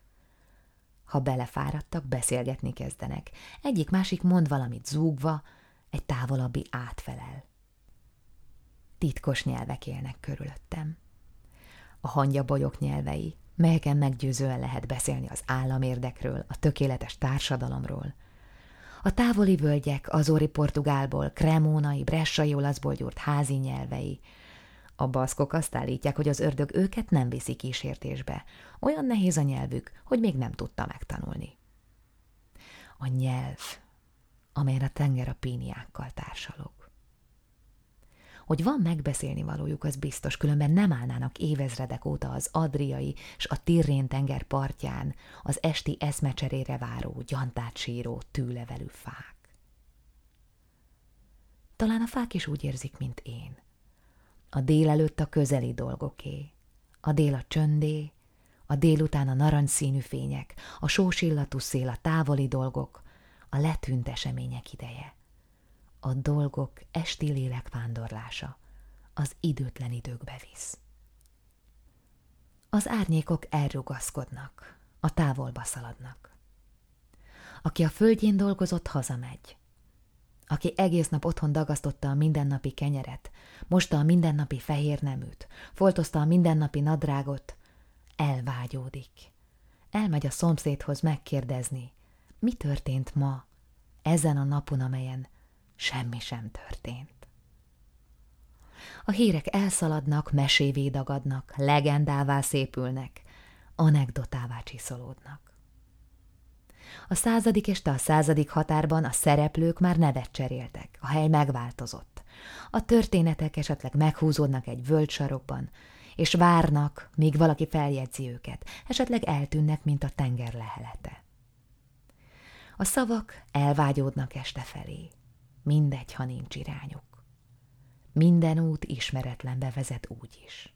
Speaker 1: Ha belefáradtak, beszélgetni kezdenek. Egyik-másik mond valamit zúgva, egy távolabbi átfelel. Titkos nyelvek élnek körülöttem. A hangyabolyok nyelvei, melyeken meggyőzően lehet beszélni az államérdekről, a tökéletes társadalomról, a távoli völgyek azori portugálból, kremónai, bressai olaszból gyúrt házi nyelvei. A baszkok azt állítják, hogy az ördög őket nem viszi kísértésbe. Olyan nehéz a nyelvük, hogy még nem tudta megtanulni. A nyelv, amelyen a tenger a píniákkal társalog. Hogy van megbeszélni valójuk, az biztos, különben nem állnának évezredek óta az Adriai és a Tirrén tenger partján az esti eszmecserére váró, gyantát síró, tűlevelű fák. Talán a fák is úgy érzik, mint én. A délelőtt a közeli dolgoké, a dél a csöndé, a délután a narancsszínű fények, a sósillatú szél, a távoli dolgok, a letűnt események ideje a dolgok esti lélekvándorlása az időtlen időkbe visz. Az árnyékok elrugaszkodnak, a távolba szaladnak. Aki a földjén dolgozott, hazamegy. Aki egész nap otthon dagasztotta a mindennapi kenyeret, mosta a mindennapi fehér neműt, foltozta a mindennapi nadrágot, elvágyódik. Elmegy a szomszédhoz megkérdezni, mi történt ma, ezen a napon, amelyen semmi sem történt. A hírek elszaladnak, mesévé dagadnak, legendává szépülnek, anekdotává csiszolódnak. A századik este a századik határban a szereplők már nevet cseréltek, a hely megváltozott. A történetek esetleg meghúzódnak egy völgysarokban, és várnak, míg valaki feljegyzi őket, esetleg eltűnnek, mint a tenger lehelete. A szavak elvágyódnak este felé. mindegy, ha nincs irányuk. Minden út ismeretlenbe vezet úgy is.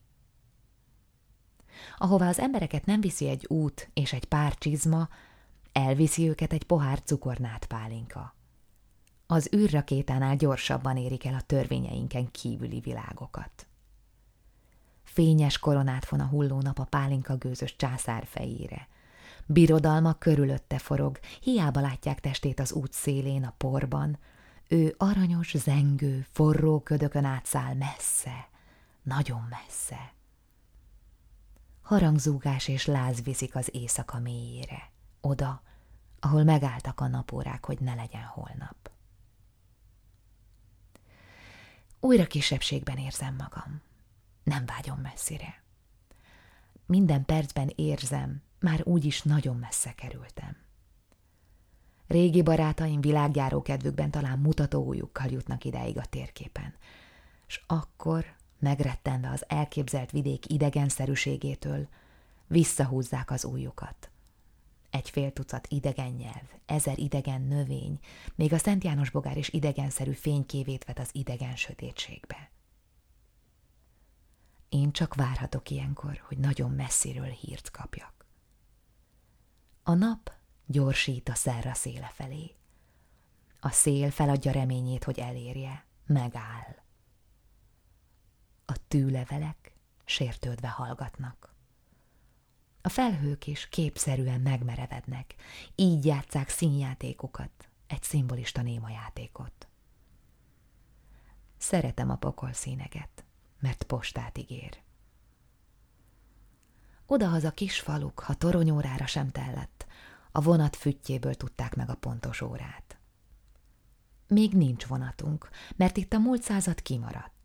Speaker 1: Ahová az embereket nem viszi egy út és egy pár csizma, elviszi őket egy pohár cukornát pálinka. Az űrrakétánál gyorsabban érik el a törvényeinken kívüli világokat. Fényes koronát von a hulló nap a pálinka gőzös császár fejére. Birodalma körülötte forog, hiába látják testét az út szélén a porban. Ő aranyos, zengő, forró ködökön átszáll messze, nagyon messze. Harangzúgás és láz viszik az éjszaka mélyére, oda, ahol megálltak a napórák, hogy ne legyen holnap. Újra kisebbségben érzem magam. Nem vágyom messzire. Minden percben érzem, már úgyis nagyon messze kerültem. Régi barátaim világjáró kedvükben talán mutatóujjukkal jutnak ideig a térképen, és akkor, megrettenve az elképzelt vidék idegenszerűségétől, visszahúzzák az újukat. Egy fél tucat idegen nyelv, ezer idegen növény, még a Szent János bogár is idegenszerű fénykévét vet az idegen sötétségbe. Én csak várhatok ilyenkor, hogy nagyon messziről hírt kapjak. A nap gyorsít a szerra széle felé. A szél feladja reményét, hogy elérje, megáll. A tűlevelek sértődve hallgatnak. A felhők is képszerűen megmerevednek, így játszák színjátékokat, egy szimbolista néma játékot. Szeretem a pokol színeget, mert postát ígér. Odahaza kis faluk, ha toronyórára sem tellett, a vonat füttyéből tudták meg a pontos órát. Még nincs vonatunk, mert itt a múlt század kimaradt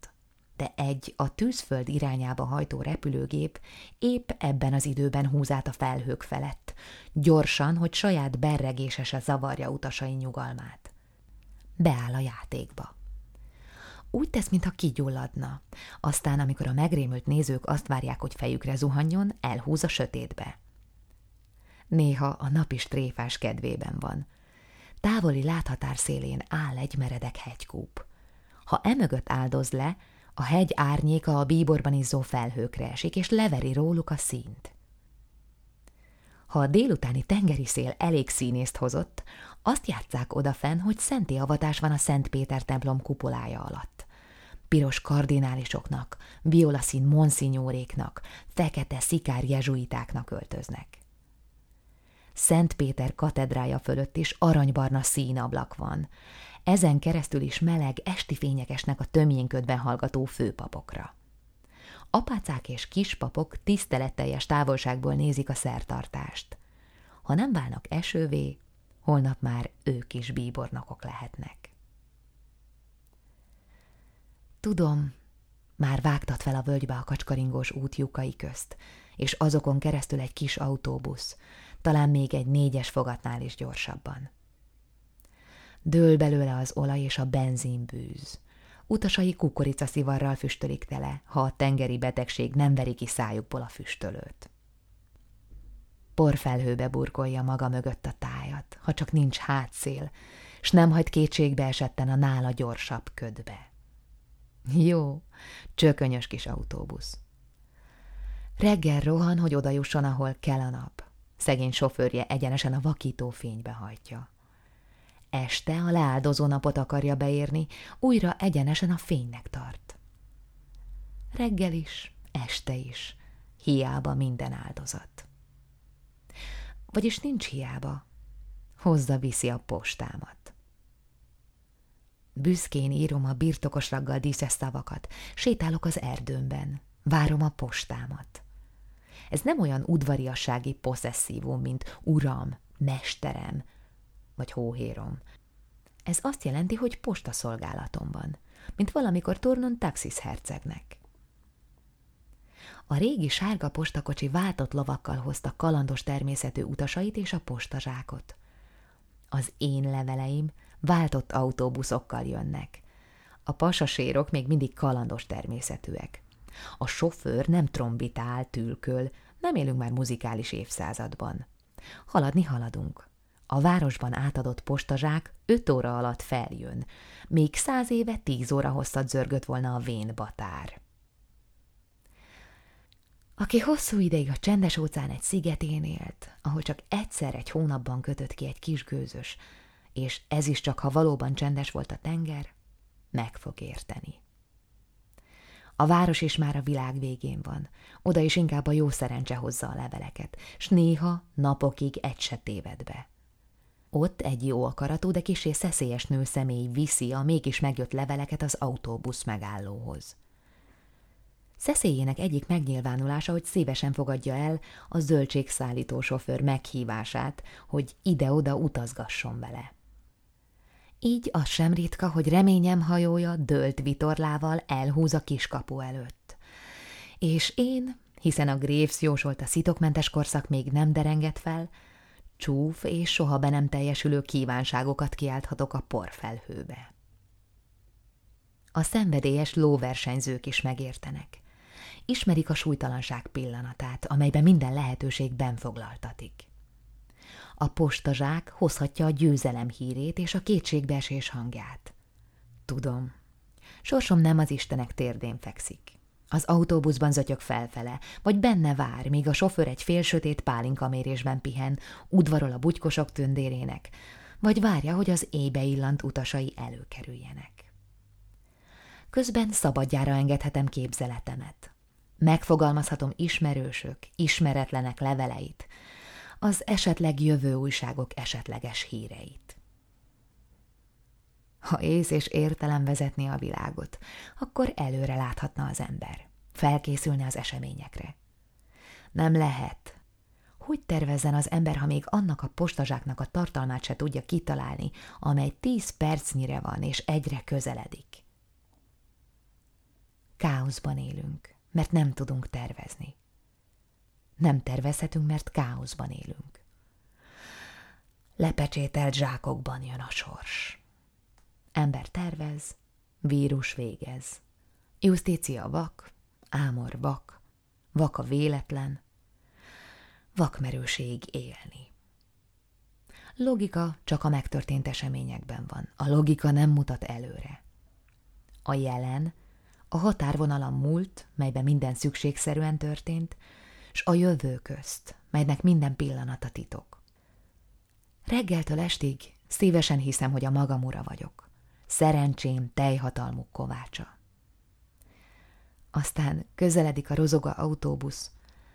Speaker 1: de egy a tűzföld irányába hajtó repülőgép épp ebben az időben húz át a felhők felett, gyorsan, hogy saját berregése se zavarja utasai nyugalmát. Beáll a játékba. Úgy tesz, mintha kigyulladna. Aztán, amikor a megrémült nézők azt várják, hogy fejükre zuhanjon, elhúz a sötétbe. Néha a nap is tréfás kedvében van. Távoli láthatár szélén áll egy meredek hegykúp. Ha emögött áldoz le, a hegy árnyéka a bíborban izzó felhőkre esik, és leveri róluk a színt. Ha a délutáni tengeri szél elég színészt hozott, azt játszák odafenn, hogy szenti avatás van a Szent Péter templom kupolája alatt. Piros kardinálisoknak, violaszín monszinyóréknak, fekete szikár jezsuitáknak öltöznek. Szent Péter katedrája fölött is aranybarna színablak van, ezen keresztül is meleg, esti fényekesnek a tömjénködben hallgató főpapokra. Apácák és kispapok tiszteletteljes távolságból nézik a szertartást. Ha nem válnak esővé, holnap már ők is bíbornokok lehetnek. Tudom, már vágtat fel a völgybe a kacskaringós út lyukai közt, és azokon keresztül egy kis autóbusz, talán még egy négyes fogatnál is gyorsabban. Dől belőle az olaj és a benzinbűz. Utasai kukoricaszivarral füstölik tele, ha a tengeri betegség nem veri ki szájukból a füstölőt. Porfelhőbe burkolja maga mögött a tájat, ha csak nincs hátszél, s nem hagy kétségbe esetten a nála gyorsabb ködbe. Jó, csökönyös kis autóbusz. Reggel rohan, hogy odajusson, ahol kell a nap. Szegény sofőrje egyenesen a vakító fénybe hajtja. Este a leáldozó napot akarja beérni, újra egyenesen a fénynek tart. Reggel is, este is, hiába minden áldozat. Vagyis nincs hiába, hozza viszi a postámat. Büszkén írom a birtokos raggal díszes szavakat, sétálok az erdőmben, várom a postámat. Ez nem olyan udvariassági posszesszívum, mint uram, mesterem, vagy hóhérom. Ez azt jelenti, hogy postaszolgálatom van, mint valamikor tornon taxis hercegnek. A régi sárga postakocsi váltott lovakkal hozta kalandos természetű utasait és a postazsákot. Az én leveleim váltott autóbuszokkal jönnek. A pasasérok még mindig kalandos természetűek. A sofőr nem trombitál, tülköl, nem élünk már muzikális évszázadban. Haladni haladunk. a városban átadott postazsák öt óra alatt feljön, még száz éve tíz óra hosszat zörgött volna a vén batár. Aki hosszú ideig a csendes óceán egy szigetén élt, ahol csak egyszer egy hónapban kötött ki egy kis gőzös, és ez is csak ha valóban csendes volt a tenger, meg fog érteni. A város is már a világ végén van, oda is inkább a jó szerencse hozza a leveleket, s néha napokig egy se téved be. Ott egy jó akaratú, de kisé szeszélyes nő személy viszi a mégis megjött leveleket az autóbusz megállóhoz. Szeszélyének egyik megnyilvánulása, hogy szívesen fogadja el a zöldségszállító sofőr meghívását, hogy ide-oda utazgasson vele. Így az sem ritka, hogy reményem hajója dölt vitorlával elhúz a kiskapu előtt. És én, hiszen a Graves jósolt a szitokmentes korszak még nem derengett fel, csúf és soha be nem teljesülő kívánságokat kiálthatok a porfelhőbe. A szenvedélyes lóversenyzők is megértenek. Ismerik a súlytalanság pillanatát, amelyben minden lehetőség benfoglaltatik. A postazsák hozhatja a győzelem hírét és a kétségbeesés hangját. Tudom, sorsom nem az Istenek térdén fekszik. Az autóbuszban zatyog felfele, vagy benne vár, míg a sofőr egy félsötét pálinkamérésben pihen, udvarol a bugykosok tündérének, vagy várja, hogy az ébe illant utasai előkerüljenek. Közben szabadjára engedhetem képzeletemet. Megfogalmazhatom ismerősök, ismeretlenek leveleit, az esetleg jövő újságok esetleges híreit. Ha ész és értelem vezetné a világot, akkor előre láthatna az ember, felkészülne az eseményekre. Nem lehet. Hogy tervezzen az ember, ha még annak a postazsáknak a tartalmát se tudja kitalálni, amely tíz percnyire van és egyre közeledik? Káoszban élünk, mert nem tudunk tervezni. Nem tervezhetünk, mert káoszban élünk. Lepecsételt zsákokban jön a sors. Ember tervez, vírus végez. Justícia vak, ámor vak, vak a véletlen, vakmerőség élni. Logika csak a megtörtént eseményekben van. A logika nem mutat előre. A jelen, a határvonal a múlt, melyben minden szükségszerűen történt, s a jövő közt, melynek minden pillanata titok. Reggeltől estig szívesen hiszem, hogy a magam ura vagyok. Szerencsém tejhatalmuk kovácsa. Aztán közeledik a rozoga autóbusz,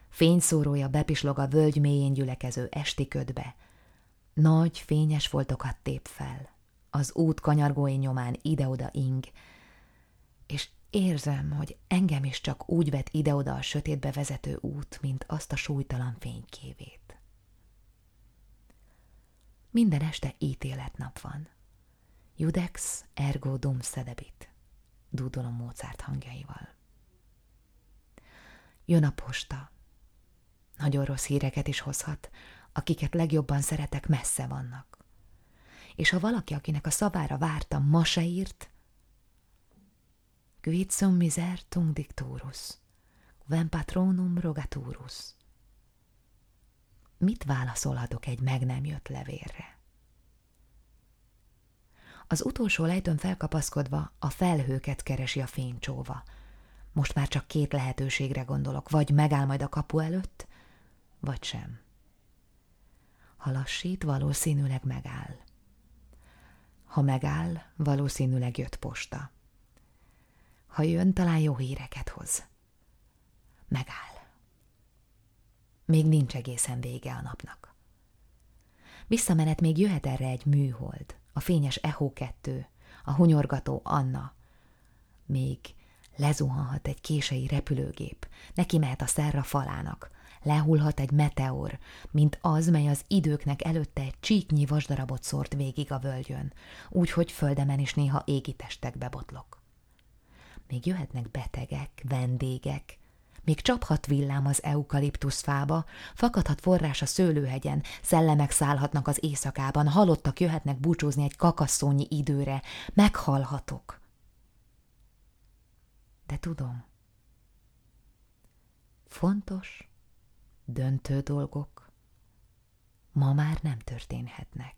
Speaker 1: fényszórója bepislog a völgy mélyén gyülekező esti ködbe, nagy, fényes foltokat tép fel, az út kanyargói nyomán ide-oda ing, Érzem, hogy engem is csak úgy vet ide-oda a sötétbe vezető út, mint azt a súlytalan fénykévét. Minden este ítéletnap van. Judex ergo dum sedebit, dúdolom Mozart hangjaival. Jön a posta. Nagyon rossz híreket is hozhat, akiket legjobban szeretek, messze vannak. És ha valaki, akinek a szavára vártam, ma se írt, Quid sum miser tung dicturus, quem patronum rogaturus. Mit válaszolhatok egy meg nem jött levérre? Az utolsó lejtőn felkapaszkodva a felhőket keresi a fénycsóva. Most már csak két lehetőségre gondolok, vagy megáll majd a kapu előtt, vagy sem. Ha lassít, valószínűleg megáll. Ha megáll, valószínűleg jött posta. Ha jön, talán jó híreket hoz. Megáll. Még nincs egészen vége a napnak. Visszamenet még jöhet erre egy műhold, a fényes Echo 2, a hunyorgató Anna. Még lezuhanhat egy kései repülőgép, neki mehet a szerra falának, lehullhat egy meteor, mint az, mely az időknek előtte egy csíknyi vasdarabot szórt végig a völgyön, úgyhogy földemen is néha égi testekbe botlok. Még jöhetnek betegek, vendégek, még csaphat villám az eukaliptuszfába, fakadhat forrás a szőlőhegyen, szellemek szállhatnak az éjszakában, halottak jöhetnek búcsúzni egy kakasszónyi időre, meghalhatok. De tudom, fontos, döntő dolgok ma már nem történhetnek.